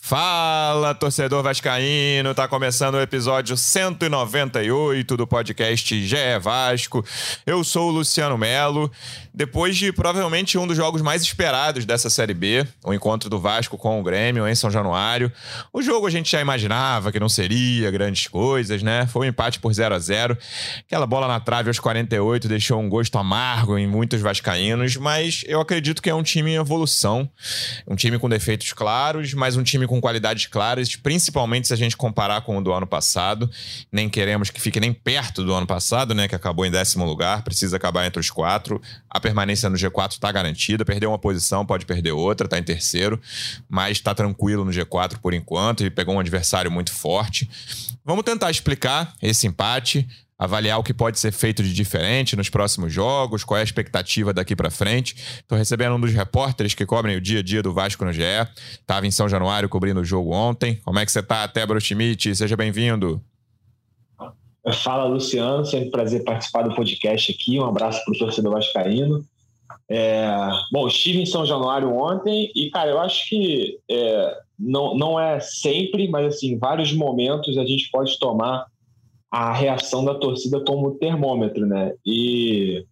Fala, torcedor vascaíno! Tá começando o episódio 198 do podcast GE Vasco. Eu sou o Luciano Melo. Depois de provavelmente um dos jogos mais esperados dessa Série B, o encontro do Vasco com o Grêmio em São Januário. O jogo a gente já imaginava que não seria grandes coisas, né? Foi um empate por 0 a 0 Aquela bola na trave aos 48 deixou um gosto amargo em muitos vascaínos, mas eu acredito que é um time em evolução. Um time com defeitos claros, mas um time com qualidades claras, principalmente se a gente comparar com o do ano passado. Nem queremos que fique nem perto do ano passado, né? Que acabou em décimo lugar, precisa acabar entre os quatro. A permanência no G4 está garantida. Perdeu uma posição, pode perder outra, está em terceiro, mas está tranquilo no G4 por enquanto e pegou um adversário muito forte. Vamos tentar explicar esse empate avaliar o que pode ser feito de diferente nos próximos jogos, qual é a expectativa daqui para frente. Estou recebendo um dos repórteres que cobrem o dia a dia do Vasco no GE. Estava em São Januário cobrindo o jogo ontem. Como é que você está, Tébaro Schmidt? Seja bem-vindo. Fala, Luciano. Sempre um prazer participar do podcast aqui. Um abraço para o torcedor vascaíno. É... Bom, estive em São Januário ontem e, cara, eu acho que é... não, não é sempre, mas, assim, em vários momentos a gente pode tomar a reação da torcida como termômetro, né? E,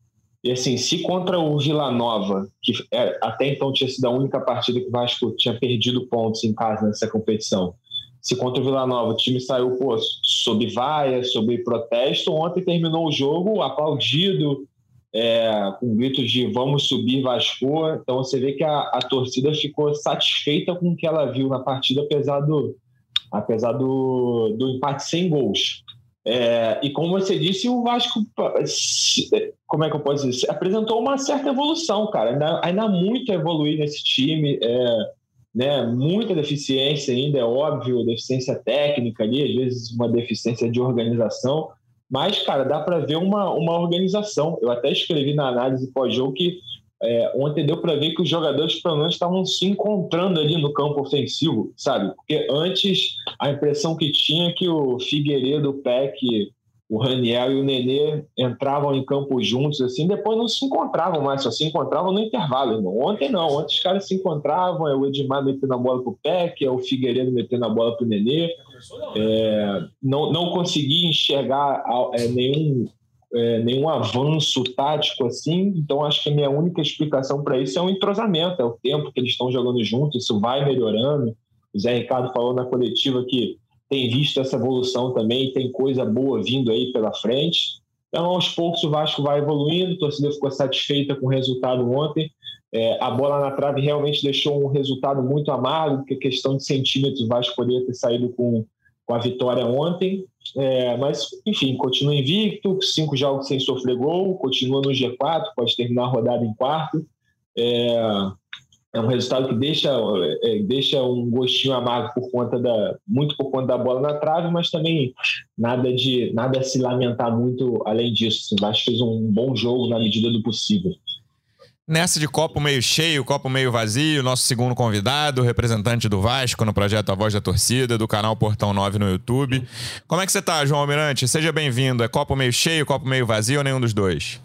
e assim, se contra o Vila Nova, que é, até então tinha sido a única partida que o Vasco tinha perdido pontos em casa nessa competição, se contra o Vila Nova o time saiu pô, sob vaia, sob protesto, ontem terminou o jogo aplaudido, é, com gritos de vamos subir Vasco. Então você vê que a, a torcida ficou satisfeita com o que ela viu na partida, apesar do, apesar do, do empate sem gols. É, e como você disse, o Vasco, como é que eu posso dizer, apresentou uma certa evolução, cara. Ainda, ainda há muito a evoluir nesse time, é, né? muita deficiência ainda, é óbvio, deficiência técnica ali, às vezes uma deficiência de organização, mas, cara, dá para ver uma, uma organização. Eu até escrevi na análise pós-jogo que é, ontem deu para ver que os jogadores pelo menos estavam se encontrando ali no campo ofensivo, sabe? Porque antes a impressão que tinha é que o Figueiredo, o Peck, o Raniel e o Nenê entravam em campo juntos, assim, depois não se encontravam mais, só se encontravam no intervalo, irmão. Ontem não, ontem os caras se encontravam, é o Edmar metendo a bola pro Peck, é o Figueiredo metendo a bola pro Nenê. É, não, não consegui enxergar é, nenhum é, nenhum avanço tático assim, então acho que a minha única explicação para isso é o entrosamento, é o tempo que eles estão jogando juntos, isso vai melhorando. O Zé Ricardo falou na coletiva que tem visto essa evolução também, tem coisa boa vindo aí pela frente. Então, aos poucos, o Vasco vai evoluindo, a torcida ficou satisfeita com o resultado ontem. É, a bola na trave realmente deixou um resultado muito amargo, porque questão de centímetros, o Vasco poderia ter saído com com a vitória ontem. É, mas, enfim, continua invicto, cinco jogos sem sofrer gol, continua no G4, pode terminar a rodada em quarto. É, é um resultado que deixa, é, deixa um gostinho amargo por conta da muito por conta da bola na trave, mas também nada de nada a se lamentar muito além disso. O Vasco fez um bom jogo na medida do possível. Nessa de copo meio cheio, copo meio vazio, nosso segundo convidado, representante do Vasco no projeto A Voz da Torcida, do canal Portão 9 no YouTube. Como é que você tá, João Almirante? Seja bem-vindo. É copo meio cheio, copo meio vazio ou nenhum dos dois?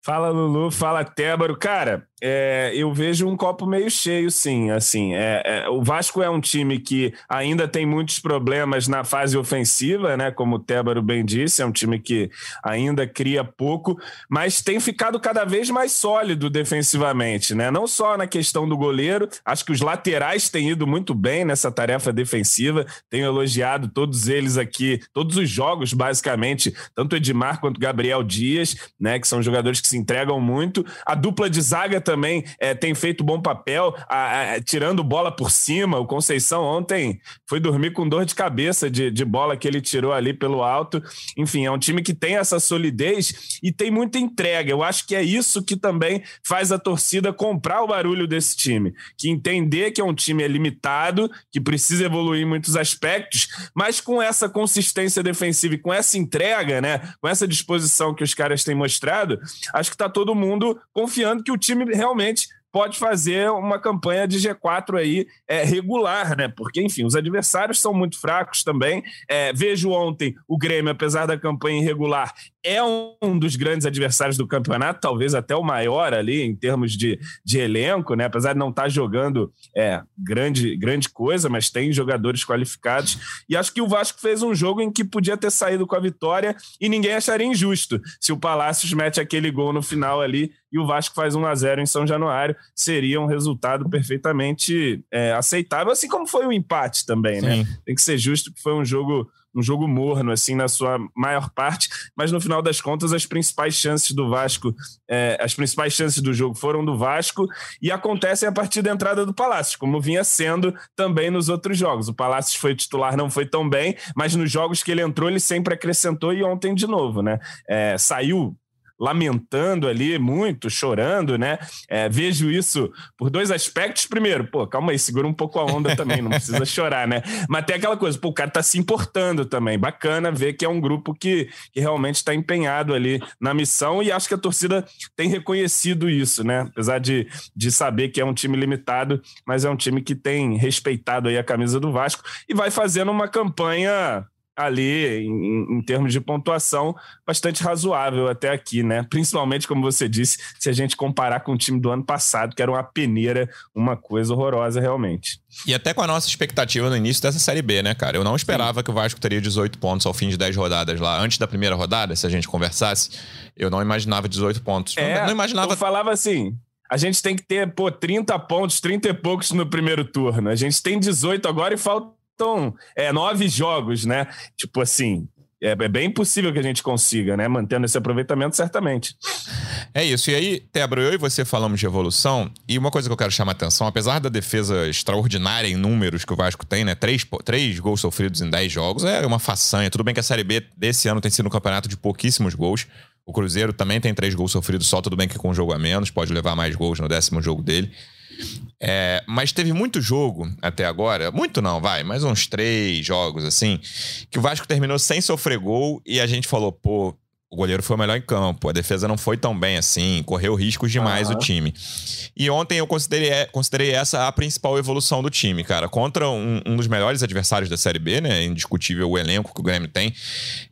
Fala, Lulu. Fala, Tébaro. Cara, é, eu vejo um copo meio cheio, sim. Assim, é, é, o Vasco é um time que ainda tem muitos problemas na fase ofensiva, né? Como o Tébaro bem disse, é um time que ainda cria pouco, mas tem ficado cada vez mais sólido defensivamente, né? Não só na questão do goleiro, acho que os laterais têm ido muito bem nessa tarefa defensiva. Tenho elogiado todos eles aqui, todos os jogos, basicamente, tanto Edmar quanto Gabriel Dias, né? Que são jogadores que se entregam muito. A dupla de zaga também é, tem feito bom papel, a, a, tirando bola por cima. O Conceição ontem foi dormir com dor de cabeça de, de bola que ele tirou ali pelo alto. Enfim, é um time que tem essa solidez e tem muita entrega. Eu acho que é isso que também faz a torcida comprar o barulho desse time, que entender que é um time limitado, que precisa evoluir em muitos aspectos, mas com essa consistência defensiva e com essa entrega, né, com essa disposição que os caras têm mostrado, acho que está todo mundo confiando que o time realmente pode fazer uma campanha de G4 aí é, regular, né? Porque, enfim, os adversários são muito fracos também. É, vejo ontem o Grêmio, apesar da campanha irregular, é um dos grandes adversários do campeonato, talvez até o maior ali em termos de, de elenco, né? Apesar de não estar tá jogando é, grande, grande coisa, mas tem jogadores qualificados. E acho que o Vasco fez um jogo em que podia ter saído com a vitória e ninguém acharia injusto se o Palácios mete aquele gol no final ali e o Vasco faz 1 a 0 em São Januário. Seria um resultado perfeitamente é, aceitável, assim como foi o empate também, né? Sim. né? Tem que ser justo que foi um jogo um jogo morno, assim, na sua maior parte, mas no final das contas, as principais chances do Vasco, é, as principais chances do jogo foram do Vasco e acontecem a partir da entrada do Palácio, como vinha sendo também nos outros jogos. O Palácio foi titular, não foi tão bem, mas nos jogos que ele entrou, ele sempre acrescentou e ontem de novo, né? É, saiu lamentando ali muito, chorando, né? É, vejo isso por dois aspectos. Primeiro, pô, calma aí, segura um pouco a onda também, não precisa chorar, né? Mas tem aquela coisa, pô, o cara tá se importando também. Bacana ver que é um grupo que, que realmente está empenhado ali na missão e acho que a torcida tem reconhecido isso, né? Apesar de, de saber que é um time limitado, mas é um time que tem respeitado aí a camisa do Vasco e vai fazendo uma campanha ali, em, em, termos de pontuação, bastante razoável até aqui, né? Principalmente, como você disse, se a gente comparar com o time do ano passado, que era uma peneira, uma coisa horrorosa realmente. E até com a nossa expectativa no início dessa Série B, né, cara? Eu não esperava Sim. que o Vasco teria 18 pontos ao fim de 10 rodadas lá. Antes da primeira rodada, se a gente conversasse, eu não imaginava 18 pontos. É, não, não imaginava. Eu falava assim, a gente tem que ter, pô, 30 pontos, 30 e poucos no primeiro turno. A gente tem 18 agora e falta faltam é, nove jogos, né? Tipo assim, é, é, bem possível que a gente consiga, né? Mantendo esse aproveitamento, certamente. É isso. E aí, Tebro, eu e você falamos de evolução, e uma coisa que eu quero chamar a atenção, apesar da defesa extraordinária em números que o Vasco tem, né? Três, três gols sofridos em dez jogos, é uma façanha. Tudo bem que a Série B desse ano tem sido um campeonato de pouquíssimos gols. O Cruzeiro também tem três gols sofridos só, tudo bem que com um jogo a menos, pode levar mais gols no décimo jogo dele. É, mas teve muito jogo até agora, muito não, vai, mais uns três jogos assim, que o Vasco terminou sem sofrer gol e a gente falou, pô, o goleiro foi o melhor em campo, a defesa não foi tão bem assim, correu riscos demais uhum. o time. E ontem eu considerei, considerei essa a principal evolução do time, cara. Contra um, um, dos melhores adversários da Série B, né? Indiscutível o elenco que o Grêmio tem.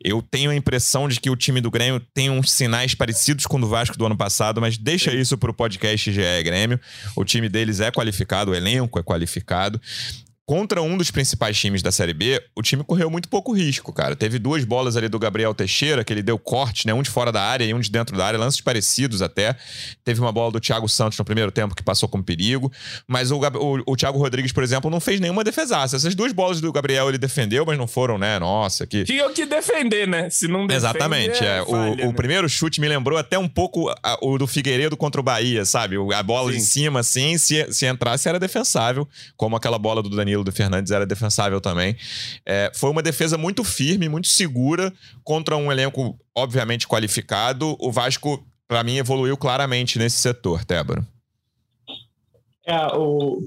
Eu tenho a impressão de que o time do Grêmio tem uns sinais parecidos com o do Vasco do ano passado, mas deixa isso pro podcast GE Grêmio. O time deles é qualificado, o elenco é qualificado contra um dos principais times da Série B, o time correu muito pouco risco, cara. Teve duas bolas ali do Gabriel Teixeira, que ele deu corte, né? Um de fora da área e um de dentro da área, lances parecidos até. Teve uma bola do Thiago Santos no primeiro tempo que passou com perigo. Mas o, o, o Thiago Rodrigues, por exemplo, não fez nenhuma defesaça. Essas duas bolas do Gabriel ele defendeu, mas não foram, né? Nossa, que. Tinha que defender, né? Se não defende, Exatamente. É, é. Falha, o, né? o, primeiro chute me lembrou até um pouco a, o do Figueiredo contra o Bahia, sabe? A bola Sim. de cima, assim, se, se entrasse era defensável, como aquela bola do Danilo do Fernandes era defensável também. É, foi uma defesa muito firme, muito segura contra um elenco, obviamente, qualificado. O Vasco, para mim, evoluiu claramente nesse setor, Tébaro. É, o,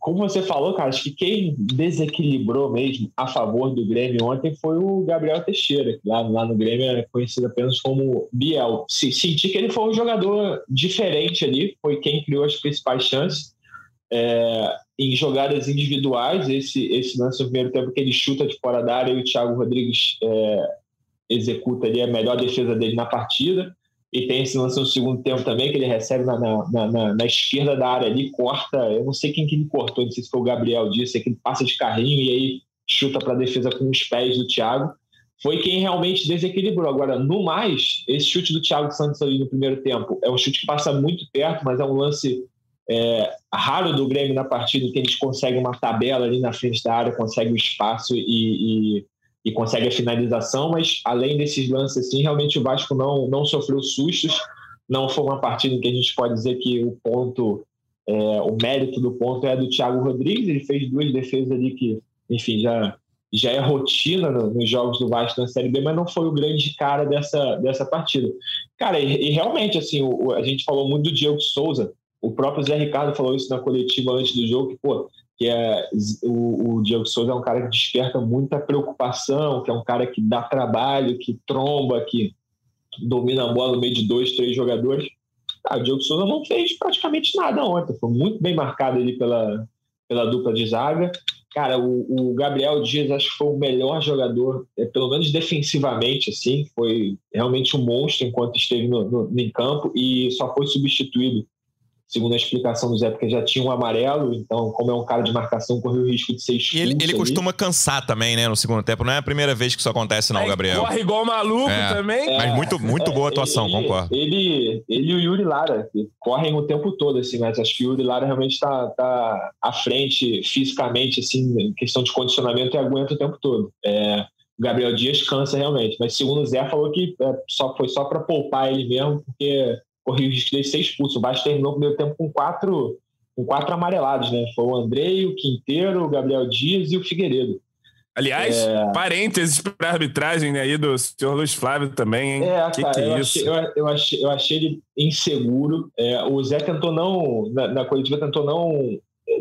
como você falou, cara, acho que quem desequilibrou mesmo a favor do Grêmio ontem foi o Gabriel Teixeira, que lá, lá no Grêmio é conhecido apenas como Biel. Senti que ele foi um jogador diferente ali, foi quem criou as principais chances. É, em jogadas individuais, esse, esse lance no primeiro tempo que ele chuta de fora da área e o Thiago Rodrigues é, executa ali a melhor defesa dele na partida. E tem esse lance no segundo tempo também, que ele recebe na, na, na, na esquerda da área ali, corta. Eu não sei quem que ele cortou, não sei se foi o Gabriel disse, que ele passa de carrinho e aí chuta para a defesa com os pés do Thiago. Foi quem realmente desequilibrou. Agora, no mais, esse chute do Thiago Santos ali no primeiro tempo é um chute que passa muito perto, mas é um lance é, raro do Grêmio na partida que eles conseguem uma tabela ali na frente da área, conseguem o espaço e, e, e conseguem a finalização, mas além desses lances assim, realmente o Vasco não, não sofreu sustos, não foi uma partida em que a gente pode dizer que o ponto, é, o mérito do ponto é do Thiago Rodrigues, ele fez duas defesas ali que, enfim, já, já é rotina no, nos jogos do Vasco na Série B, mas não foi o grande cara dessa, dessa partida. Cara, e, e realmente, assim, o, a gente falou muito do Diego Souza, o próprio Zé Ricardo falou isso na coletiva antes do jogo, que, pô, que é, o, o Diego Souza é um cara que desperta muita preocupação, que é um cara que dá trabalho, que tromba, que domina a bola no meio de dois, três jogadores. Ah, o Diogo Souza não fez praticamente nada ontem. Foi muito bem marcado ali pela, pela dupla de zaga. Cara, o, o Gabriel Dias acho que foi o melhor jogador, é, pelo menos defensivamente, assim. Foi realmente um monstro enquanto esteve no, no, em campo e só foi substituído segundo a explicação do Zé, porque já tinha um amarelo, então, como é um cara de marcação, correu o risco de ser expulso. E ele, ele costuma cansar também, né, no segundo tempo. Não é a primeira vez que isso acontece, não, Gabriel. Corre igual maluco é. também. É, mas muito, muito boa atuação, ele, concordo. Ele, ele e o Yuri Lara correm o tempo todo, assim, mas acho que o Yuri Lara realmente está tá à frente fisicamente, assim, em questão de condicionamento e aguenta o tempo todo. É, o Gabriel Dias cansa realmente, mas segundo o Zé falou que é, só, foi só para poupar ele mesmo, porque o risco de ser expulso. O Vasco terminou o primeiro tempo com quatro, com quatro amarelados, né? Foi o Andrei, o Quinteiro, o Gabriel Dias e o Figueiredo. Aliás, é... parênteses para a arbitragem aí do senhor Luiz Flávio também, hein? É, que cara, que é eu, isso? Achei, eu, eu, achei, eu achei ele inseguro. É, o Zé tentou não, na, na coletiva, tentou não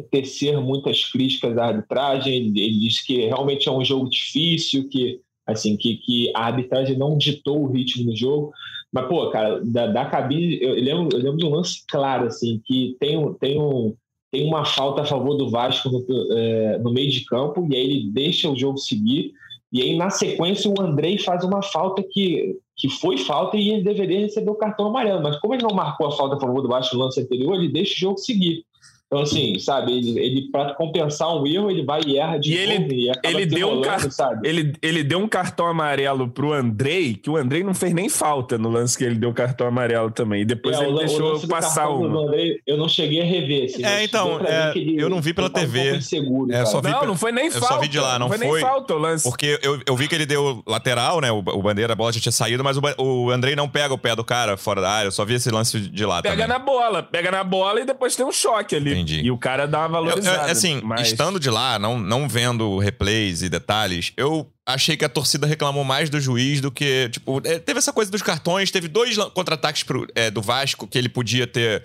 tecer muitas críticas à arbitragem. Ele, ele disse que realmente é um jogo difícil, que assim que, que a arbitragem não ditou o ritmo do jogo. Mas, pô, cara, da, da cabine, eu lembro, eu lembro de um lance claro, assim, que tem, tem, um, tem uma falta a favor do Vasco no, é, no meio de campo, e aí ele deixa o jogo seguir, e aí na sequência o Andrei faz uma falta que, que foi falta e ele deveria receber o cartão amarelo, mas como ele não marcou a falta a favor do Vasco no lance anterior, ele deixa o jogo seguir. Então, assim, sabe, ele, ele para compensar um erro, ele vai e erra de e novo. Ele, e ele, deu um car... sabe? Ele, ele deu um cartão amarelo pro Andrei, que o Andrei não fez nem falta no lance que ele deu cartão amarelo também. E depois é, ele o, deixou o passar um. Andrei, eu não cheguei a rever. Assim, é, então, é, ele, eu não vi pela TV. Um é, só vi, não, não foi nem falta. Eu só vi de lá, não, foi. foi nem falta o lance. Porque eu, eu vi que ele deu lateral, né? O, o bandeira, a bola já tinha saído, mas o, o Andrei não pega o pé do cara fora da área. Eu só vi esse lance de lá Pega também. na bola, pega na bola e depois tem um choque ali. Entendi. E o cara dá uma valorizada. Eu, eu, assim, mas... estando de lá, não, não vendo replays e detalhes, eu achei que a torcida reclamou mais do juiz do que. Tipo, é, teve essa coisa dos cartões, teve dois contra-ataques é, do Vasco que ele podia ter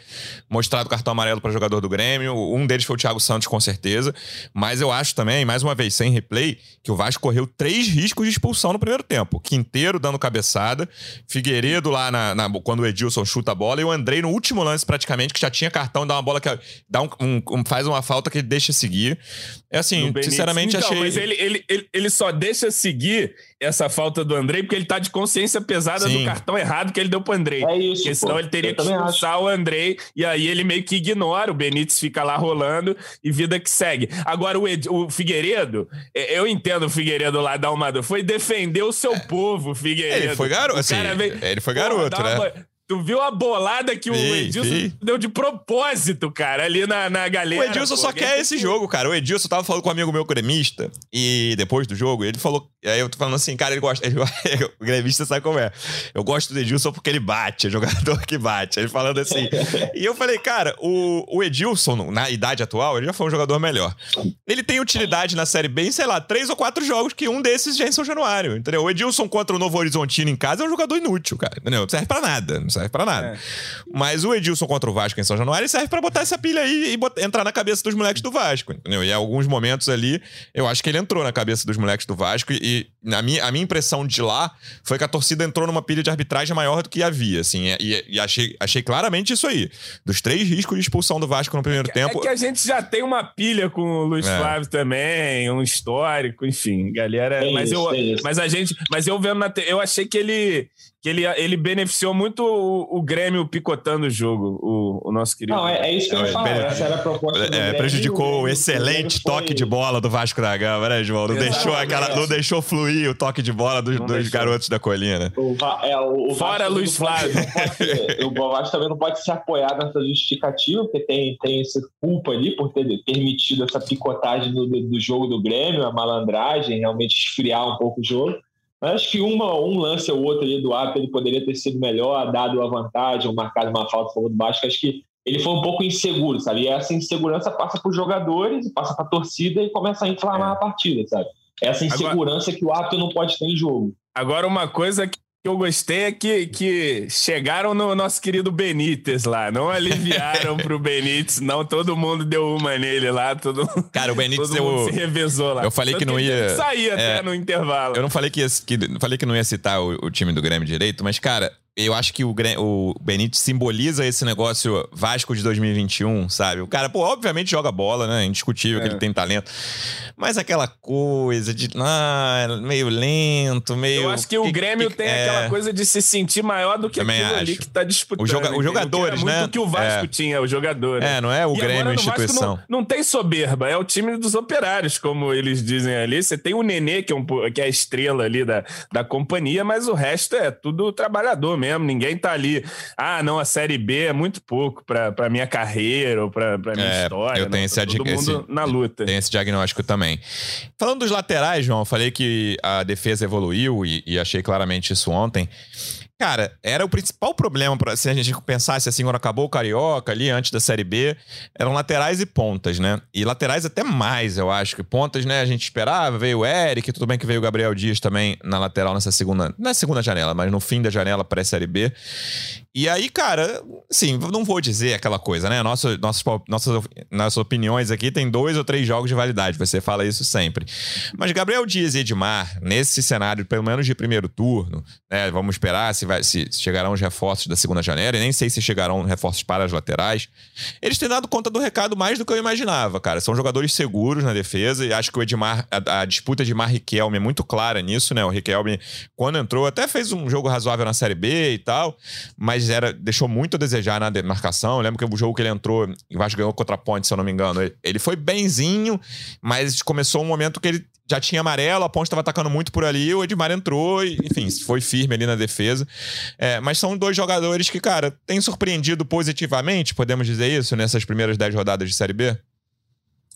mostrado cartão amarelo para jogador do Grêmio. Um deles foi o Thiago Santos, com certeza. Mas eu acho também, mais uma vez, sem replay, que o Vasco correu três riscos de expulsão no primeiro tempo. Quinteiro dando cabeçada, Figueiredo lá na, na, quando o Edilson chuta a bola, e o Andrei no último lance, praticamente, que já tinha cartão, dá uma bola que dá um, um, faz uma falta que ele deixa seguir. É assim, sinceramente, então, achei. Mas ele, ele, ele, ele só deixa seguir essa falta do Andrei, porque ele tá de consciência pesada Sim. do cartão errado que ele deu pro Andrei. É isso. Porque senão pô. ele teria Eu que expulsar acho. o Andrei, e aí ele meio que ignora, o Benítez fica lá rolando e vida que segue. Agora, o, Ed, o Figueiredo, eu entendo o Figueiredo lá dar uma. Foi defender o seu é. povo, Figueiredo. Ele foi garoto, assim, veio, ele foi garoto, né? Uma, Tu viu a bolada que o Edilson deu de propósito, cara, ali na, na galera. O Edilson pô, só quer esse jogo, cara. O Edilson tava falando com um amigo meu gremista e depois do jogo, ele falou. Aí eu tô falando assim, cara, ele gosta. Ele, o gremista sabe como é. Eu gosto do Edilson porque ele bate, é jogador que bate. Ele falando assim. e eu falei, cara, o, o Edilson, na idade atual, ele já foi um jogador melhor. Ele tem utilidade na Série B em, sei lá, três ou quatro jogos, que um desses já é em São Januário, entendeu? O Edilson contra o Novo Horizontino em casa é um jogador inútil, cara, entendeu? Não serve pra nada, não serve pra nada. É. Mas o Edilson contra o Vasco em São Januário serve para botar essa pilha aí e botar, entrar na cabeça dos moleques do Vasco, entendeu? E em alguns momentos ali, eu acho que ele entrou na cabeça dos moleques do Vasco e, e a, minha, a minha impressão de lá foi que a torcida entrou numa pilha de arbitragem maior do que havia, assim, e, e achei, achei claramente isso aí. Dos três riscos de expulsão do Vasco no primeiro é tempo. É que a gente já tem uma pilha com o Luiz é. Flávio também, um histórico, enfim, galera. Tem mas isso, eu, mas a gente, mas eu vendo na, eu achei que ele que ele, ele beneficiou muito o, o Grêmio picotando o jogo, o, o nosso querido. Não, é, é isso que eu ia falar. Essa era a proposta. É, Grêmio, prejudicou o excelente toque foi... de bola do Vasco da Gama, né, João? Não, deixou, aquela, não deixou fluir o toque de bola dos, dos garotos da colina. O, é, o, o Fora Luiz Flávio. o Vasco também não pode se apoiar nessa justificativa, porque tem, tem essa culpa ali por ter permitido essa picotagem do, do jogo do Grêmio, a malandragem, realmente esfriar um pouco o jogo. Mas acho que uma, um lance ou outro ali do árbitro ele poderia ter sido melhor, dado a vantagem, ou marcado uma falta a favor do Vasco. Acho que ele foi um pouco inseguro, sabe? E essa insegurança passa para os jogadores, passa para a torcida e começa a inflamar é. a partida, sabe? Essa insegurança Agora... que o árbitro não pode ter em jogo. Agora, uma coisa que que eu gostei é que, que chegaram no nosso querido Benítez lá. Não aliviaram pro Benítez, não. Todo mundo deu uma nele lá. Todo, Cara, o Benítez todo se revezou lá. Eu falei que não ia. Sair é, até no intervalo. Eu não falei que, ia, que, falei que não ia citar o, o time do Grêmio direito, mas, cara, eu acho que o, o Benítez simboliza esse negócio Vasco de 2021, sabe? O cara, pô, obviamente joga bola, né? Indiscutível é. que ele tem talento. Mas aquela coisa de ah, meio lento, meio. Eu acho que, que o Grêmio que, tem é... aquela coisa de se sentir maior do que Também aquilo acho. ali que tá disputando. O joga, os jogadores, né? Muito que o Vasco é. tinha, os jogadores. É, não é o e Grêmio, instituição. Não, não, tem soberba, é o time dos operários, como eles dizem ali. Você tem o Nenê, que é, um, que é a estrela ali da, da companhia, mas o resto é tudo trabalhador mesmo. Ninguém tá ali. Ah, não, a Série B é muito pouco pra, pra minha carreira ou pra, pra minha é, história. Eu tenho esse, tá todo mundo esse, na luta. Tem esse diagnóstico também. Falando dos laterais, João, eu falei que a defesa evoluiu e, e achei claramente isso ontem. Cara, era o principal problema para se a gente pensasse assim, quando acabou o Carioca ali antes da Série B, eram laterais e pontas, né? E laterais até mais, eu acho que pontas, né? A gente esperava, veio o Eric, tudo bem que veio o Gabriel Dias também na lateral nessa segunda, na segunda janela, mas no fim da janela pré-Série B. E aí, cara, assim, não vou dizer aquela coisa, né? Nossa, nossas, nossas, nossas opiniões aqui tem dois ou três jogos de validade, você fala isso sempre. Mas Gabriel Dias e Edmar, nesse cenário, pelo menos de primeiro turno, né? Vamos esperar se vai, se chegarão os reforços da segunda janela, e nem sei se chegarão reforços para as laterais. Eles têm dado conta do recado mais do que eu imaginava, cara. São jogadores seguros na defesa, e acho que o Edmar, a, a disputa de Edmar Riquelme é muito clara nisso, né? O Riquelme, quando entrou, até fez um jogo razoável na Série B e tal, mas era, deixou muito a desejar na demarcação. Eu lembro que o jogo que ele entrou, o Vasco ganhou contra a Ponte, se eu não me engano. Ele, ele foi benzinho, mas começou um momento que ele já tinha amarelo, a Ponte estava atacando muito por ali, o Edmar entrou e, enfim, foi firme ali na defesa. É, mas são dois jogadores que, cara, têm surpreendido positivamente, podemos dizer isso, nessas primeiras dez rodadas de Série B?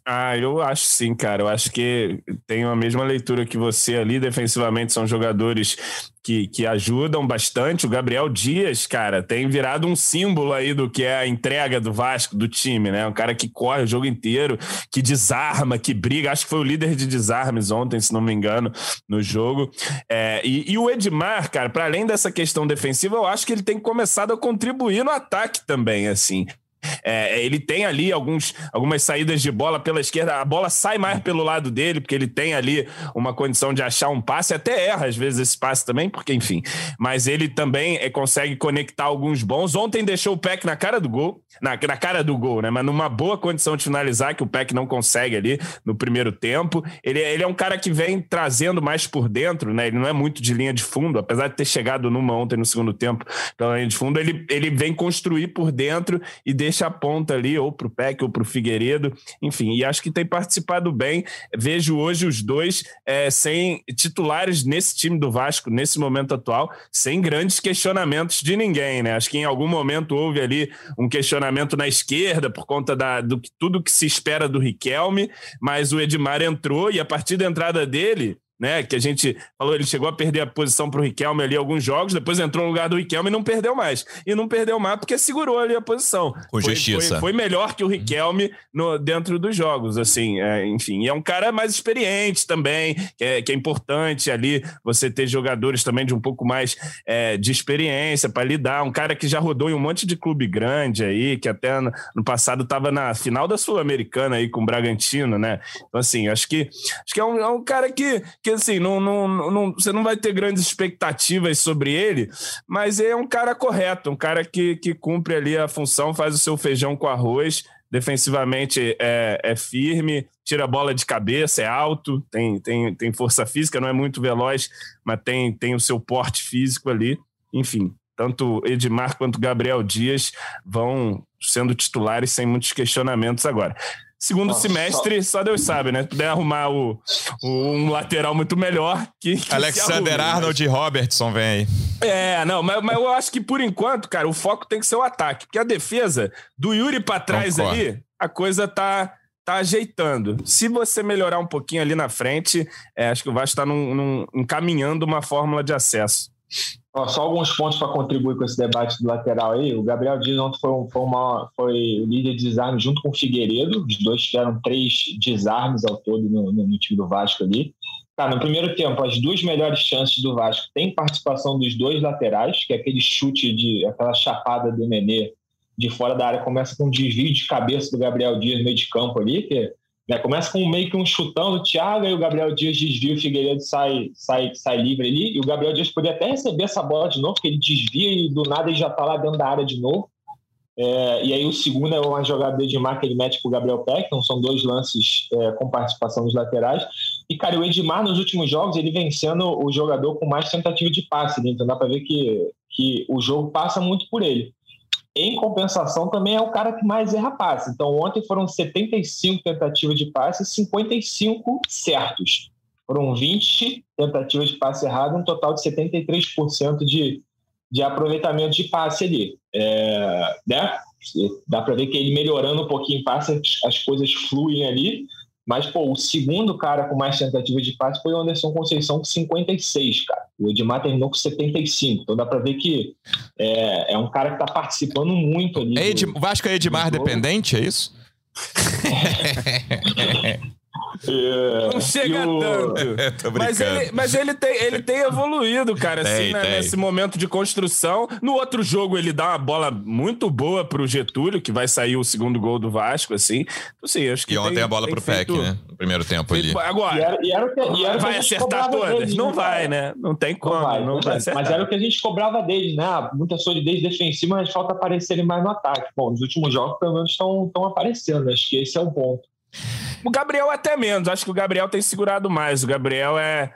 Ah, eu acho sim, cara. Eu acho que tenho a mesma leitura que você ali. Defensivamente são jogadores que, que ajudam bastante. O Gabriel Dias, cara, tem virado um símbolo aí do que é a entrega do Vasco, do time, né? Um cara que corre o jogo inteiro, que desarma, que briga. Acho que foi o líder de desarmes ontem, se não me engano, no jogo. É, e, e o Edmar, cara, para além dessa questão defensiva, eu acho que ele tem começado a contribuir no ataque também, assim. É, ele tem ali alguns, algumas saídas de bola pela esquerda, a bola sai mais pelo lado dele, porque ele tem ali uma condição de achar um passe, até erra às vezes esse passe também, porque enfim. Mas ele também é, consegue conectar alguns bons. Ontem deixou o Peck na cara do gol, na, na cara do gol, né? Mas numa boa condição de finalizar, que o Peck não consegue ali no primeiro tempo. Ele, ele é um cara que vem trazendo mais por dentro, né? Ele não é muito de linha de fundo, apesar de ter chegado numa ontem no segundo tempo pela linha de fundo, ele, ele vem construir por dentro e deixa deixa a ponta ali, ou para o Peck ou para o Figueiredo, enfim, e acho que tem participado bem. Vejo hoje os dois é, sem titulares nesse time do Vasco, nesse momento atual, sem grandes questionamentos de ninguém, né? Acho que em algum momento houve ali um questionamento na esquerda por conta da, do tudo que se espera do Riquelme, mas o Edmar entrou e a partir da entrada dele, né? Que a gente falou, ele chegou a perder a posição para o Riquelme ali alguns jogos, depois entrou no lugar do Riquelme e não perdeu mais. E não perdeu mais porque segurou ali a posição. Com foi, justiça. Foi, foi, melhor que o Riquelme no, dentro dos jogos, assim, é, enfim. E é um cara mais experiente também, que é, que é importante ali você ter jogadores também de um pouco mais é, de experiência para lidar. Um cara que já rodou em um monte de clube grande aí, que até no, no passado estava na final da Sul-Americana aí com o Bragantino, né? Então, assim, acho que, acho que é um, é um cara que, que assim, não, não, não, você não vai ter grandes expectativas sobre ele, mas é um cara correto, um cara que, que cumpre ali a função, faz o seu feijão com arroz, defensivamente é, é firme, tira a bola de cabeça, é alto, tem, tem, tem força física, não é muito veloz, mas tem, tem o seu porte físico ali. Enfim, tanto Edmar quanto Gabriel Dias vão sendo titulares sem muitos questionamentos agora. Segundo Nossa, semestre, só... só... Deus sabe, né? Puder arrumar o, o, um lateral muito melhor que. que Alexander arrume, Arnold mas... e Robertson vem aí. É, não, mas, mas eu acho que por enquanto, cara, o foco tem que ser o ataque. Porque a defesa, do Yuri para trás Concordo. ali, a coisa tá tá ajeitando. Se você melhorar um pouquinho ali na frente, é, acho que o Vasco está num, num, encaminhando uma fórmula de acesso. Ó, só alguns pontos para contribuir com esse debate do lateral aí. O Gabriel Dias ontem foi, foi, uma, foi líder de desarme junto com o Figueiredo. Os dois tiveram três desarmes ao todo no, no, no time do Vasco ali. Tá, no primeiro tempo, as duas melhores chances do Vasco tem participação dos dois laterais, que é aquele chute de aquela chapada do Nenê de fora da área começa com um desvio de cabeça do Gabriel Dias no meio de campo ali, que Né? Começa com meio que um chutão do Thiago, e o Gabriel Dias desvia, o Figueiredo sai, sai, sai livre ali, e o Gabriel Dias poderia até receber essa bola de novo, porque ele desvia e do nada ele já está lá dentro da área de novo. É, e aí o segundo é uma jogada de Edmar que ele mete para o Gabriel Peck, então são dois lances é, com participação dos laterais. E, cara, o Edmar nos últimos jogos, ele vem sendo o jogador com mais tentativa de passe, né? então dá para ver que, que o jogo passa muito por ele. Em compensação, também é o cara que mais erra passe. Então, ontem foram 75 tentativas de passe e 55 certos. Foram 20 tentativas de passe errado, um total de 73% de, de aproveitamento de passe ali. É, né? Dá para ver que ele melhorando um pouquinho passe, as coisas fluem ali. Mas, pô, o segundo cara com mais tentativa de passe foi o Anderson Conceição com 56, cara. O Edmar terminou com 75. Então dá para ver que é, é, um cara que está participando muito ali. É Ed, do, Vasco é Edmar dependente, é isso? É, não chega o... tanto. É, mas ele, mas ele, tem, ele tem evoluído, cara, assim, tem, né, tem. nesse momento de construção. No outro jogo, ele dá uma bola muito boa pro Getúlio, que vai sair o segundo gol do Vasco, assim. Então, assim acho que e ontem tem, a bola pro feito... PEC, né? No primeiro tempo ali. Agora, e era, e era que, e era vai acertar todas? Dele, não né, vai, né? Não tem como. Não vai, não vai mas era o que a gente cobrava deles, né? Muita solidez defensiva, mas falta aparecerem mais no ataque. Bom, nos últimos jogos, pelo menos, estão aparecendo. Acho que esse é o ponto. O Gabriel até menos. Acho que o Gabriel tem segurado mais. O Gabriel é,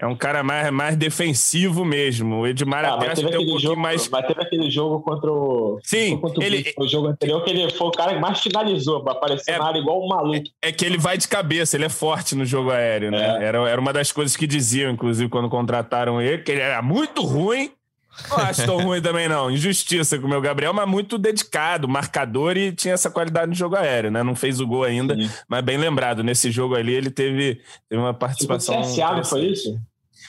é um cara mais, mais defensivo mesmo. O Edmar ah, até acho que tem um pouquinho jogo, mais. Mas teve aquele jogo contra o. Sim, contra ele... o, o jogo anterior que ele foi o cara que mais finalizou, apareceu é, na área igual um maluco. É, é, que ele vai de cabeça, ele é forte no jogo aéreo, né? É. Era, era uma das coisas que diziam, inclusive, quando contrataram ele, que ele era muito ruim não acho tão ruim também, não. Injustiça com o meu Gabriel, mas muito dedicado, marcador e tinha essa qualidade no jogo aéreo, né? Não fez o gol ainda, Sim. mas bem lembrado. Nesse jogo ali, ele teve, teve uma participação. CSA, não foi isso?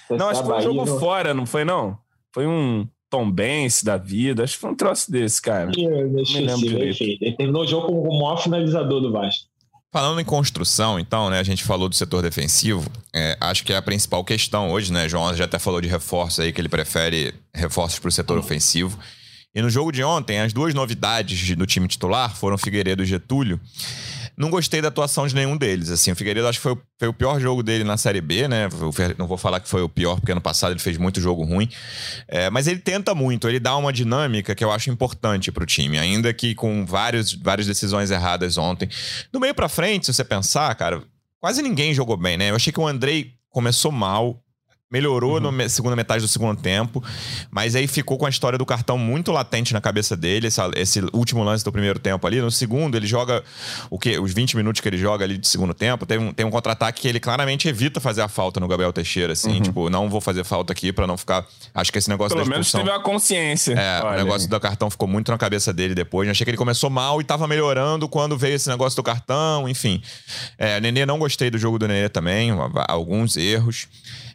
Não, acho que foi um jogo não... fora, não foi, não? Foi um Tom Benz da vida. Acho que foi um troço desse, cara. Eu, eu não me lembro direito. Ele terminou o jogo como o maior finalizador do Vasco. Falando em construção, então, né, a gente falou do setor defensivo, é, acho que é a principal questão hoje, né? João já até falou de reforços aí, que ele prefere reforços para o setor ofensivo. E no jogo de ontem, as duas novidades do time titular foram Figueiredo e Getúlio. Não gostei da atuação de nenhum deles. Assim, o Figueiredo acho que foi, foi o pior jogo dele na Série B, né? Não vou falar que foi o pior, porque ano passado ele fez muito jogo ruim. É, mas ele tenta muito, ele dá uma dinâmica que eu acho importante para o time, ainda que com vários, várias decisões erradas ontem. Do meio para frente, se você pensar, cara, quase ninguém jogou bem, né? Eu achei que o Andrei começou mal, Melhorou uhum. na segunda metade do segundo tempo, mas aí ficou com a história do cartão muito latente na cabeça dele, esse, esse último lance do primeiro tempo ali. No segundo, ele joga o quê? Os 20 minutos que ele joga ali de segundo tempo. Tem um, tem um contra-ataque que ele claramente evita fazer a falta no Gabriel Teixeira, assim, uhum. tipo, não vou fazer falta aqui para não ficar. Acho que esse negócio Pelo da expulsão. menos teve a consciência. É, Olha o negócio do cartão ficou muito na cabeça dele depois. Eu achei que ele começou mal e tava melhorando quando veio esse negócio do cartão, enfim. É, Nenê, não gostei do jogo do Nenê também, alguns erros.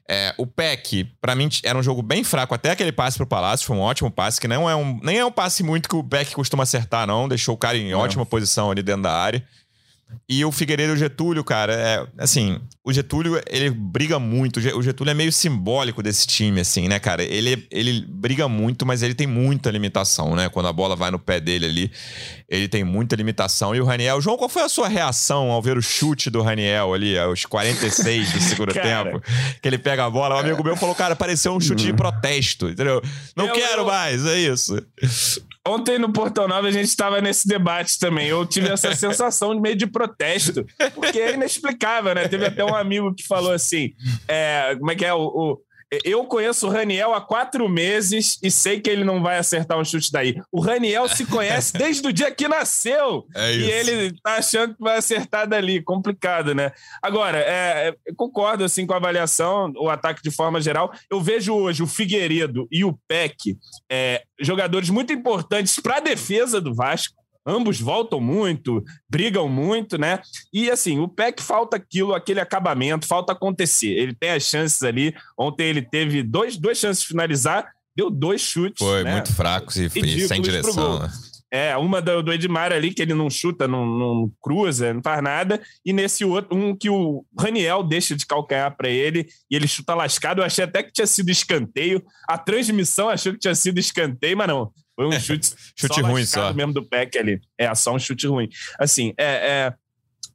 É, o PEC, para mim, era um jogo bem fraco. Até aquele passe pro Palácio foi um ótimo passe, que não é um, nem é um passe muito que o PEC costuma acertar, não. Deixou o cara em ótima posição ali dentro da área. E o Figueiredo e o Getúlio, cara, é assim, o Getúlio, ele briga muito. O Getúlio é meio simbólico desse time, assim, né, cara? Ele, ele briga muito, mas ele tem muita limitação, né? Quando a bola vai no pé dele ali, ele tem muita limitação. E o Raniel, João, qual foi a sua reação ao ver o chute do Raniel ali, aos 46 do segundo tempo? Que ele pega a bola. Um amigo meu falou, cara, pareceu um chute de uhum. protesto, entendeu? Não eu, quero eu... mais, é isso. Ontem no Portão Nova a gente estava nesse debate também. Eu tive essa sensação de meio de protesto, porque é inexplicável, né? Teve até um amigo que falou assim: é, como é que é? O, o, eu conheço o Raniel há quatro meses e sei que ele não vai acertar um chute daí. O Raniel se conhece desde o dia que nasceu. É e ele tá achando que vai acertar dali. Complicado, né? Agora, é, concordo assim com a avaliação, o ataque de forma geral. Eu vejo hoje o Figueiredo e o Peck é, jogadores muito importantes para a defesa do Vasco. Ambos voltam muito, brigam muito, né? E assim, o PEC falta aquilo, aquele acabamento, falta acontecer. Ele tem as chances ali. Ontem ele teve dois, duas chances de finalizar, deu dois chutes. Foi né? muito fracos e, e sem direção. Né? É, uma do, do, Edmar ali, que ele não chuta, não, não, cruza, não faz nada. E nesse outro, um que o Raniel deixa de calcanhar para ele e ele chuta lascado. Eu achei até que tinha sido escanteio. A transmissão achou que tinha sido escanteio, mas não. Foi um chute, chute só ruim só. mesmo do Peck ali. É, só um chute ruim. Assim, é, é,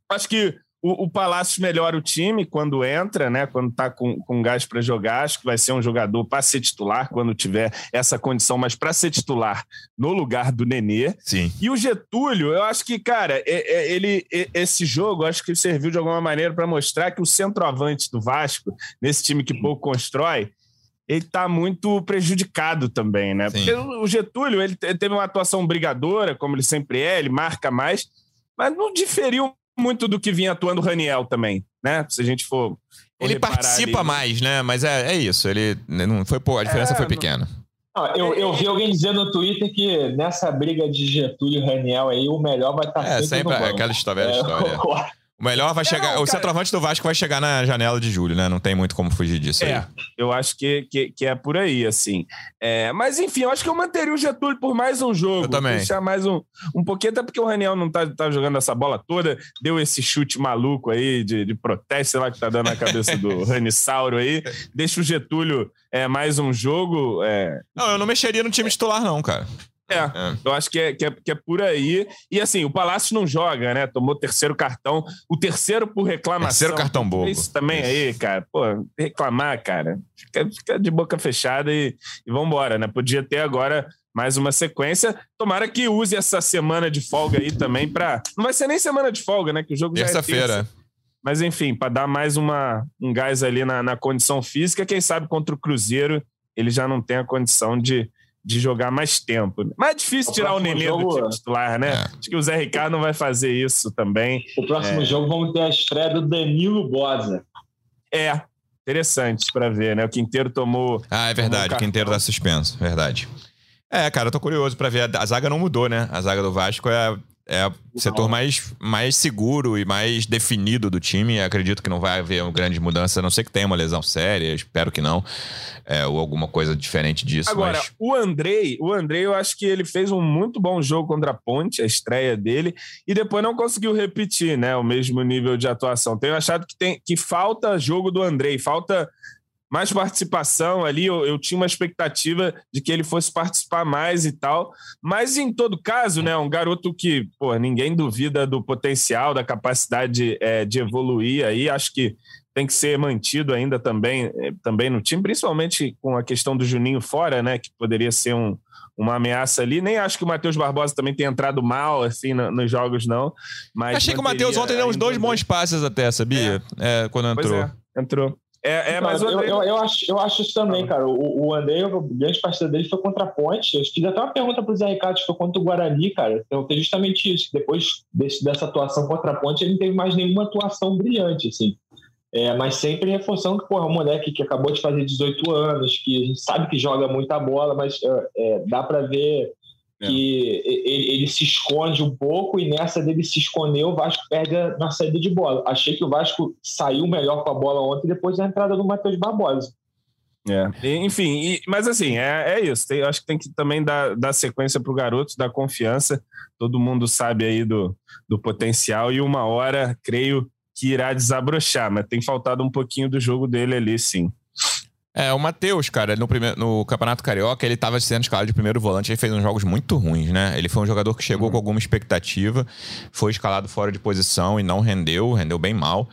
acho que o, o Palácio melhora o time quando entra, né? Quando tá com, com gás para jogar. Acho que vai ser um jogador para ser titular quando tiver essa condição, mas para ser titular no lugar do Nenê. Sim. E o Getúlio, eu acho que, cara, é, é, ele, esse jogo, acho que serviu de alguma maneira para mostrar que o centroavante do Vasco, nesse time que pouco constrói, ele está muito prejudicado também, né? Sim. Porque o Getúlio, ele teve uma atuação brigadora, como ele sempre é, ele marca mais, mas não diferiu muito do que vinha atuando o Raniel também, né? Se a gente for. ele participa ali... mais, né? Mas é, é isso. Ele não foi a diferença é, foi pequena. Não... eu, eu vi alguém dizendo no Twitter que nessa briga de Getúlio e Raniel aí, o melhor vai estar tá é, sempre, sempre é aquela história, é, história. O melhor vai chegar. Não, o centroavante do Vasco vai chegar na janela de julho, né? Não tem muito como fugir disso. É, aí. eu acho que, que, que, é por aí, assim. É, mas, enfim, eu acho que eu manteria o Getúlio por mais um jogo. Eu também. Deixar mais um, um pouquinho, até porque o Raniel não tá, tá jogando essa bola toda, deu esse chute maluco aí de, de protesto, sei lá, que tá dando na cabeça do Ranisauro aí. Deixa o Getúlio é, mais um jogo. É... Não, eu não mexeria no time titular, não, cara. É, é, eu acho que é, que é, que, é, por aí. E assim, o Palácio não joga, né? Tomou terceiro cartão. O terceiro por reclamação. Terceiro cartão bobo. Isso também isso. aí, cara. Pô, reclamar, cara. Fica, fica de boca fechada e, e vambora, né? Podia ter agora mais uma sequência. Tomara que use essa semana de folga aí também para. Não vai ser nem semana de folga, né? Que o jogo já é terça-feira. Mas enfim, para dar mais uma, um gás ali na, na condição física, quem sabe contra o Cruzeiro ele já não tem a condição de de jogar mais tempo. Mas é difícil o tirar o Nenê jogo, do time titular, né? É. Acho que o Zé Ricardo não vai fazer isso também. O próximo é. jogo vamos ter a estreia do Danilo Bosa. É, interessante para ver, né? O Quinteiro tomou. Ah, é verdade, o Quinteiro tá suspenso, verdade. É, cara, eu tô curioso para ver. A zaga não mudou, né? A zaga do Vasco é é o setor mais, mais seguro e mais definido do time. Acredito que não vai haver uma grande mudança, a não ser que tenha uma lesão séria, espero que não. É, ou alguma coisa diferente disso. Agora, mas... o Andrei, o Andrei, eu acho que ele fez um muito bom jogo contra a Ponte, a estreia dele, e depois não conseguiu repetir, né? O mesmo nível de atuação. Tenho achado que, tem, que falta jogo do Andrei, falta mais participação ali. Eu, eu, tinha uma expectativa de que ele fosse participar mais e tal. Mas, em todo caso, né, um garoto que pô, ninguém duvida do potencial, da capacidade é, de evoluir aí. Acho que tem que ser mantido ainda também, é, também no time, principalmente com a questão do Juninho fora, né, que poderia ser um, uma ameaça ali. Nem acho que o Matheus Barbosa também tenha entrado mal assim no, nos jogos, não. Mas Achei que o Matheus ontem deu uns dois bons passes até, sabia? É. É, quando entrou. É, entrou. É, é mas eu, eu, eu, acho, eu acho isso também, cara. O, o André, a grande partida dele foi contra a Ponte. Eu fiz até uma pergunta pro Zé Ricardo, foi contra o Guarani, cara. Então tem justamente isso. Depois desse, dessa atuação contra a Ponte, ele não teve mais nenhuma atuação brilhante, assim. É, mas sempre reforçando que, porra, é um moleque que acabou de fazer 18 anos, que a gente sabe que joga muita bola, mas é, é dá para ver é. que ele, ele, se esconde um pouco e nessa dele se esconder, o Vasco perde na saída de bola. Achei que o Vasco saiu melhor com a bola ontem depois da entrada do Matheus Barbosa. É. Enfim, e, mas assim, é, é isso. Tem, acho que tem que também dar, dar sequência para o garoto, dar confiança. Todo mundo sabe aí do, do potencial e uma hora, creio, que irá desabrochar, mas tem faltado um pouquinho do jogo dele ali, sim. É, o Matheus, cara, no, primeiro, no Campeonato Carioca, ele estava sendo escalado de primeiro volante, ele fez uns jogos muito ruins, né? Ele foi um jogador que chegou uhum. com alguma expectativa, foi escalado fora de posição e não rendeu, rendeu bem mal.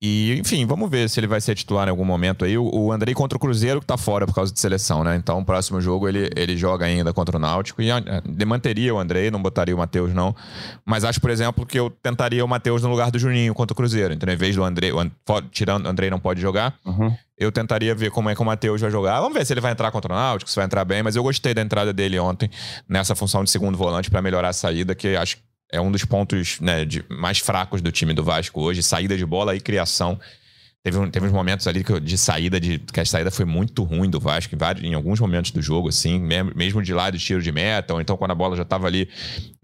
E, enfim, vamos ver se ele vai ser titular em algum momento aí. O, o Andrei contra o Cruzeiro que tá fora por causa de seleção, né? Então, o próximo jogo ele, ele joga ainda contra o Náutico. E uh, manteria o Andrei, não botaria o Matheus, não. Mas acho, por exemplo, que eu tentaria o Matheus no lugar do Juninho contra o Cruzeiro. Então, em vez do Andrei, o, tirando o Andrei não pode jogar, uhum. eu tentaria ver como é que o Matheus vai jogar. Vamos ver se ele vai entrar contra o Náutico, se vai entrar bem. Mas eu gostei da entrada dele ontem nessa função de segundo volante para melhorar a saída, que acho é um dos pontos né, de, mais fracos do time do Vasco hoje, saída de bola e criação. Teve, teve uns momentos ali de saída, de, que a saída foi muito ruim do Vasco, em, vários, em alguns momentos do jogo, assim, mesmo, mesmo de lado de tiro de meta, ou então quando a bola já estava ali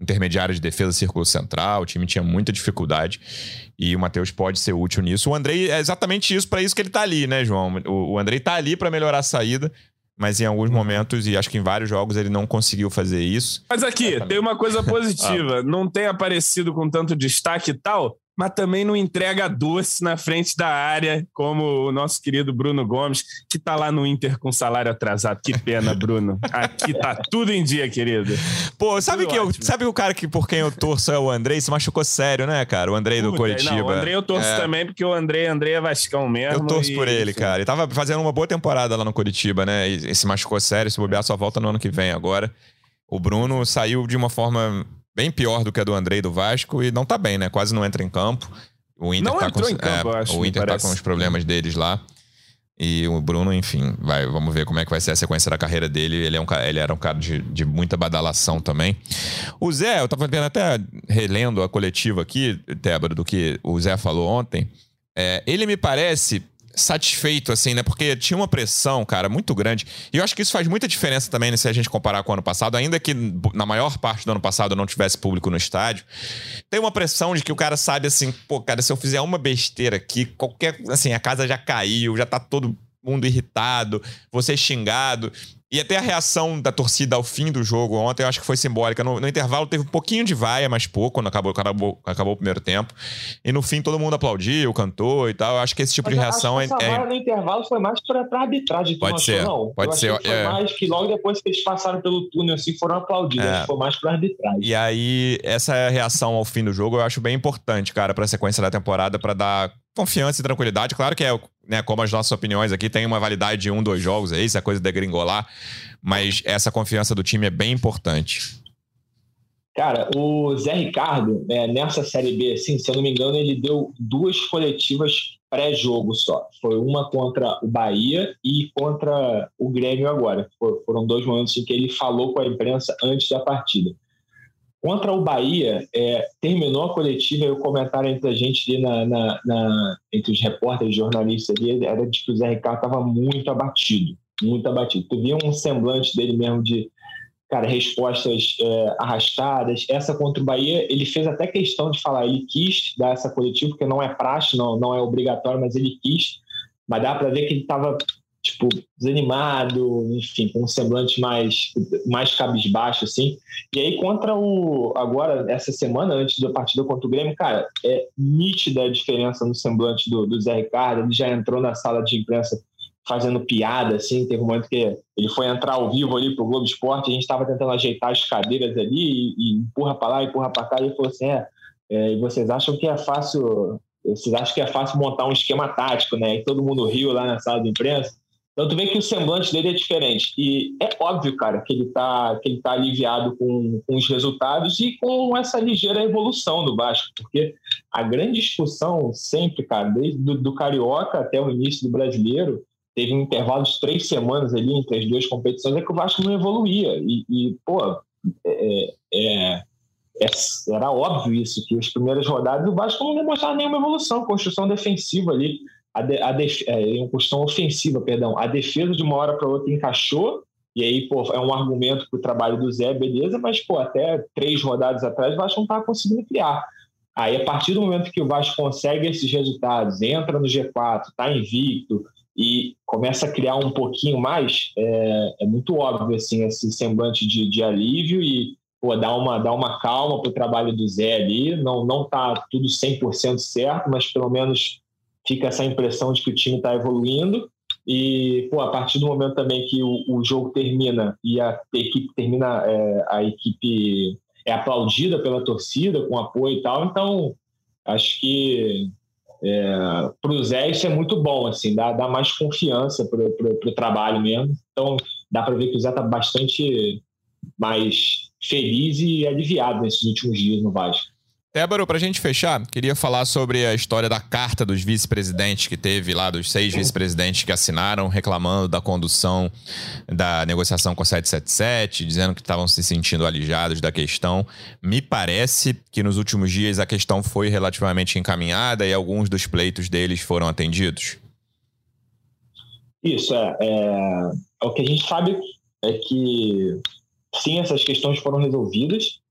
intermediária de defesa, círculo central, o time tinha muita dificuldade e o Matheus pode ser útil nisso. O Andrei é exatamente isso, para isso que ele está ali, né, João? O, o Andrei está ali para melhorar a saída, mas em alguns momentos, e acho que em vários jogos, ele não conseguiu fazer isso. Mas aqui, tem uma coisa positiva. ah. Não tem aparecido com tanto destaque e tal, mas também não entrega doce na frente da área, como o nosso querido Bruno Gomes, que está lá no Inter com salário atrasado. Que pena, Bruno. Aqui tá tudo em dia, querido. Pô, sabe que eu, sabe o cara que por quem eu torço é o Andrei? Se machucou sério, né, cara? O Andrei do Puta, Curitiba. Não, o Andrei eu torço é. também, porque o Andrei, Andrei é Vascão mesmo. Eu torço e, por ele, cara. Ele tava fazendo uma boa temporada lá no Curitiba, né? E, e se machucou sério, se bobear, só volta no ano que vem agora. O Bruno saiu de uma forma bem pior do que a do Andrei do Vasco e não tá bem, né? Quase não entra em campo. O Inter, não tá, com, campo, é, acho, o Inter tá com os problemas deles lá. E o Bruno, enfim, vai, vamos ver como é que vai ser a sequência da carreira dele. Ele, é um, ele era um cara de, de muita badalação também. O Zé, eu tava vendo até relendo a coletiva aqui, Tébaro, do que o Zé falou ontem. É, ele me parece satisfeito, assim, né? Porque tinha uma pressão, cara, muito grande. E eu acho que isso faz muita diferença também, né, se a gente comparar com o ano passado, ainda que na maior parte do ano passado não tivesse público no estádio. Tem uma pressão de que o cara sabe assim, pô, cara, se eu fizer uma besteira aqui, qualquer. Assim, a casa já caiu, já tá todo mundo irritado, você xingado. E até a reação da torcida ao fim do jogo ontem, eu acho que foi simbólica. No, no intervalo teve um pouquinho de vaia, mas pouco, quando acabou, acabou, acabou o primeiro tempo. E no fim todo mundo aplaudiu, cantou e tal. Eu acho que esse tipo mas de reação é. Essa é... no intervalo foi mais para a arbitragem. Pode ser. Achou, não. Pode eu ser. Que foi é... mais que logo depois que eles passaram pelo túnel assim foram aplaudidos. É... Foi mais para arbitragem. E aí, essa reação ao fim do jogo eu acho bem importante, cara, para a sequência da temporada, para dar confiança e tranquilidade. Claro que é, né, como as nossas opiniões aqui, tem uma validade de um, dois jogos aí, se a coisa degringolar. Mas essa confiança do time é bem importante. Cara, o Zé Ricardo, né, nessa Série B, assim, se eu não me engano, ele deu duas coletivas pré-jogo só. Foi uma contra o Bahia e contra o Grêmio agora. Foram dois momentos em que ele falou com a imprensa antes da partida. Contra o Bahia, é, terminou a coletiva e o comentário entre a gente ali na, na, na, entre os repórteres jornalistas ali era de que o Zé Ricardo estava muito abatido, muito abatido. Tu via um semblante dele mesmo de, cara, respostas é, arrastadas. Essa contra o Bahia, ele fez até questão de falar, ele quis dar essa coletiva, porque não é praxe, não, não é obrigatório, mas ele quis. Mas dá para ver que ele estava tipo, desanimado, enfim, com um semblante mais, mais cabisbaixo, assim. E aí, contra o. Agora, essa semana, antes da partida contra o Grêmio, cara, é nítida a diferença no semblante do, do Zé Ricardo. Ele já entrou na sala de imprensa fazendo piada, assim. Teve um momento que ele foi entrar ao vivo ali pro Globo Esporte, a gente estava tentando ajeitar as cadeiras ali e, e empurra para lá, empurra para cá, e ele falou assim: é, é, vocês acham que é fácil. Vocês acham que é fácil montar um esquema tático, né? E todo mundo riu lá na sala de imprensa. Então tu vê que o semblante dele é diferente. E é óbvio, cara, que ele tá, que ele tá aliviado com, com os resultados e com essa ligeira evolução do Vasco. Porque a grande discussão sempre, cara, desde do, do Carioca até o início do Brasileiro, teve um intervalo de três semanas ali entre as duas competições, é que o Vasco não evoluía. E, e pô, é, é, é, era óbvio isso, que as primeiras rodadas o Vasco não demonstrava nenhuma evolução, construção defensiva ali a, de, a def, é, uma questão ofensiva, perdão. A defesa de uma hora para outra encaixou, e aí, pô, é um argumento para o trabalho do Zé, beleza, mas, pô, até três rodadas atrás o Vasco não estava conseguindo criar. Aí, a partir do momento que o Vasco consegue esses resultados, entra no G4, está invicto e começa a criar um pouquinho mais, é, é muito óbvio, assim, esse semblante de, de alívio e, pô, dá uma, dá uma calma para o trabalho do Zé ali. Não, não tá tudo 100% certo, mas pelo menos fica essa impressão de que o time está evoluindo. E, pô, a partir do momento também que o, o jogo termina e a equipe termina, é, a equipe é aplaudida pela torcida, com apoio e tal, então acho que é, para o Zé isso é muito bom, assim, dá, dá mais confiança para o trabalho mesmo. Então dá para ver que o Zé está bastante mais feliz e aliviado nesses últimos dias no Vasco. Débora, para a gente fechar, queria falar sobre a história da carta dos vice-presidentes que teve lá, dos seis vice-presidentes que assinaram reclamando da condução da negociação com a 777, dizendo que estavam se sentindo alijados da questão. Me parece que nos últimos dias a questão foi relativamente encaminhada e alguns dos pleitos deles foram atendidos. Isso, é, é, é o que a gente sabe é que sim, essas questões foram resolvidas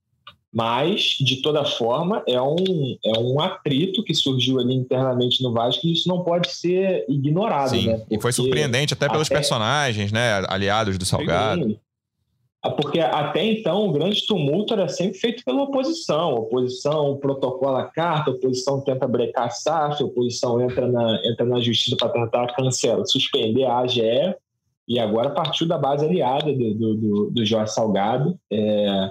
mas, de toda forma, é um, é um atrito que surgiu ali internamente no Vasco e isso não pode ser ignorado, Sim, né? e foi surpreendente até pelos até... personagens, né? Aliados do Salgado. porque até então o grande tumulto era sempre feito pela oposição. A oposição protocola a carta, a oposição tenta brecar a SAF, a oposição entra na, entra na justiça para tentar cancelar, suspender a AGE, e agora partiu da base aliada do, do, do, do Jorge Salgado. É,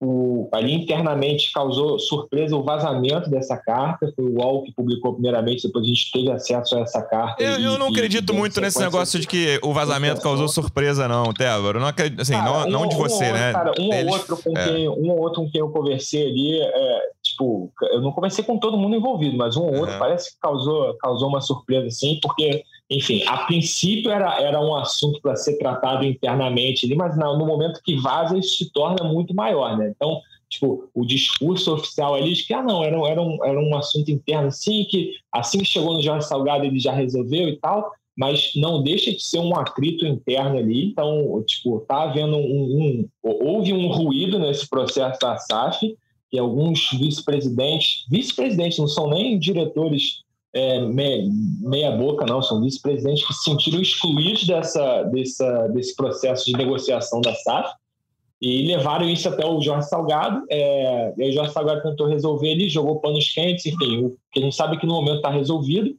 o, ali internamente causou surpresa o vazamento dessa carta. Foi o UOL que publicou primeiramente, depois a gente teve acesso a essa carta. Eu, e, eu não acredito e, muito nesse negócio de que o vazamento causou surpresa, não, Tébaro. Não acredito, assim, cara, não, não um, de você, um né? Cara, um, Eles, ou outro com é. quem, um ou outro com quem eu conversei ali, é, tipo, eu não conversei com todo mundo envolvido, mas um ou outro uhum. parece que causou, causou uma surpresa, assim, porque enfim, a princípio era, era um assunto para ser tratado internamente mas no momento que vaza isso se torna muito maior, né? Então, tipo, o discurso oficial ali de que, ah, não, era, era, um, era um assunto interno sim, que assim que chegou no Jorge Salgado ele já resolveu e tal, mas não deixa de ser um atrito interno ali, então, tipo, tá havendo um, um houve um ruído nesse processo da SAF, que alguns vice-presidentes, vice-presidentes não são nem diretores é, meia, meia, boca, não, são vice-presidentes que se sentiram excluídos dessa, dessa, desse processo de negociação da SAF e levaram isso até o Jorge Salgado. É, e o Jorge Salgado tentou resolver ele, jogou panos quentes, enfim, o que a gente sabe que no momento está resolvido.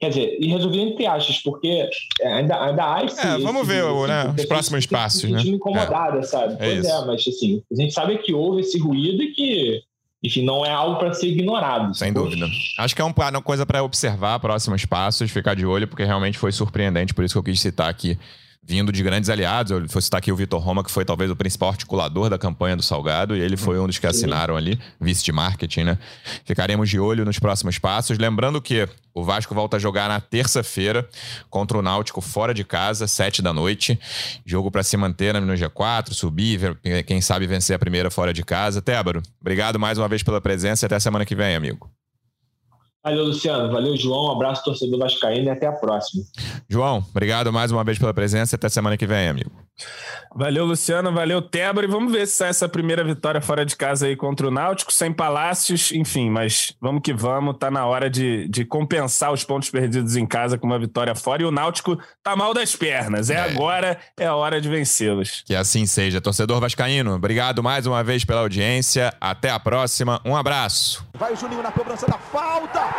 Quer dizer, e resolvido entre aspas, porque ainda, ainda há esse. É, vamos esse, ver esse, né, os próximos passos. Né? incomodada, é. sabe? É pois é, é, mas assim, a gente sabe que houve esse ruído e que enfim, não é algo para ser ignorado. Sem dúvida. Acho que é uma coisa para observar próximos passos, ficar de olho, porque realmente foi surpreendente, por isso que eu quis citar aqui vindo de grandes aliados. Eu vou citar aqui o Vitor Roma, que foi talvez o principal articulador da campanha do Salgado, e ele foi um dos que assinaram ali, vice de marketing, né? Ficaremos de olho nos próximos passos. Lembrando que o Vasco volta a jogar na terça-feira contra o Náutico fora de casa, sete da noite. Jogo para se manter no G4, subir, quem sabe vencer a primeira fora de casa. Tébaro, obrigado mais uma vez pela presença e até semana que vem, amigo. Valeu, Luciano. Valeu, João. Um abraço, torcedor Vascaíno, e até a próxima. João, obrigado mais uma vez pela presença. Até semana que vem, amigo. Valeu, Luciano. Valeu, Tébora. E vamos ver se sai essa primeira vitória fora de casa aí contra o Náutico, sem palácios, enfim, mas vamos que vamos. Tá na hora de, de compensar os pontos perdidos em casa com uma vitória fora. E o Náutico tá mal das pernas. É, é. agora, é a hora de vencê-los. Que assim seja. Torcedor Vascaíno, obrigado mais uma vez pela audiência. Até a próxima. Um abraço. Vai o Juninho na cobrança da falta.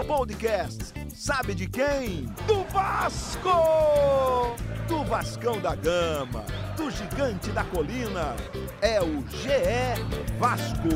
Gol! Podcast Sabe de quem? Do Vasco! Do Vascão da Gama, do Gigante da Colina. É o GE Vasco.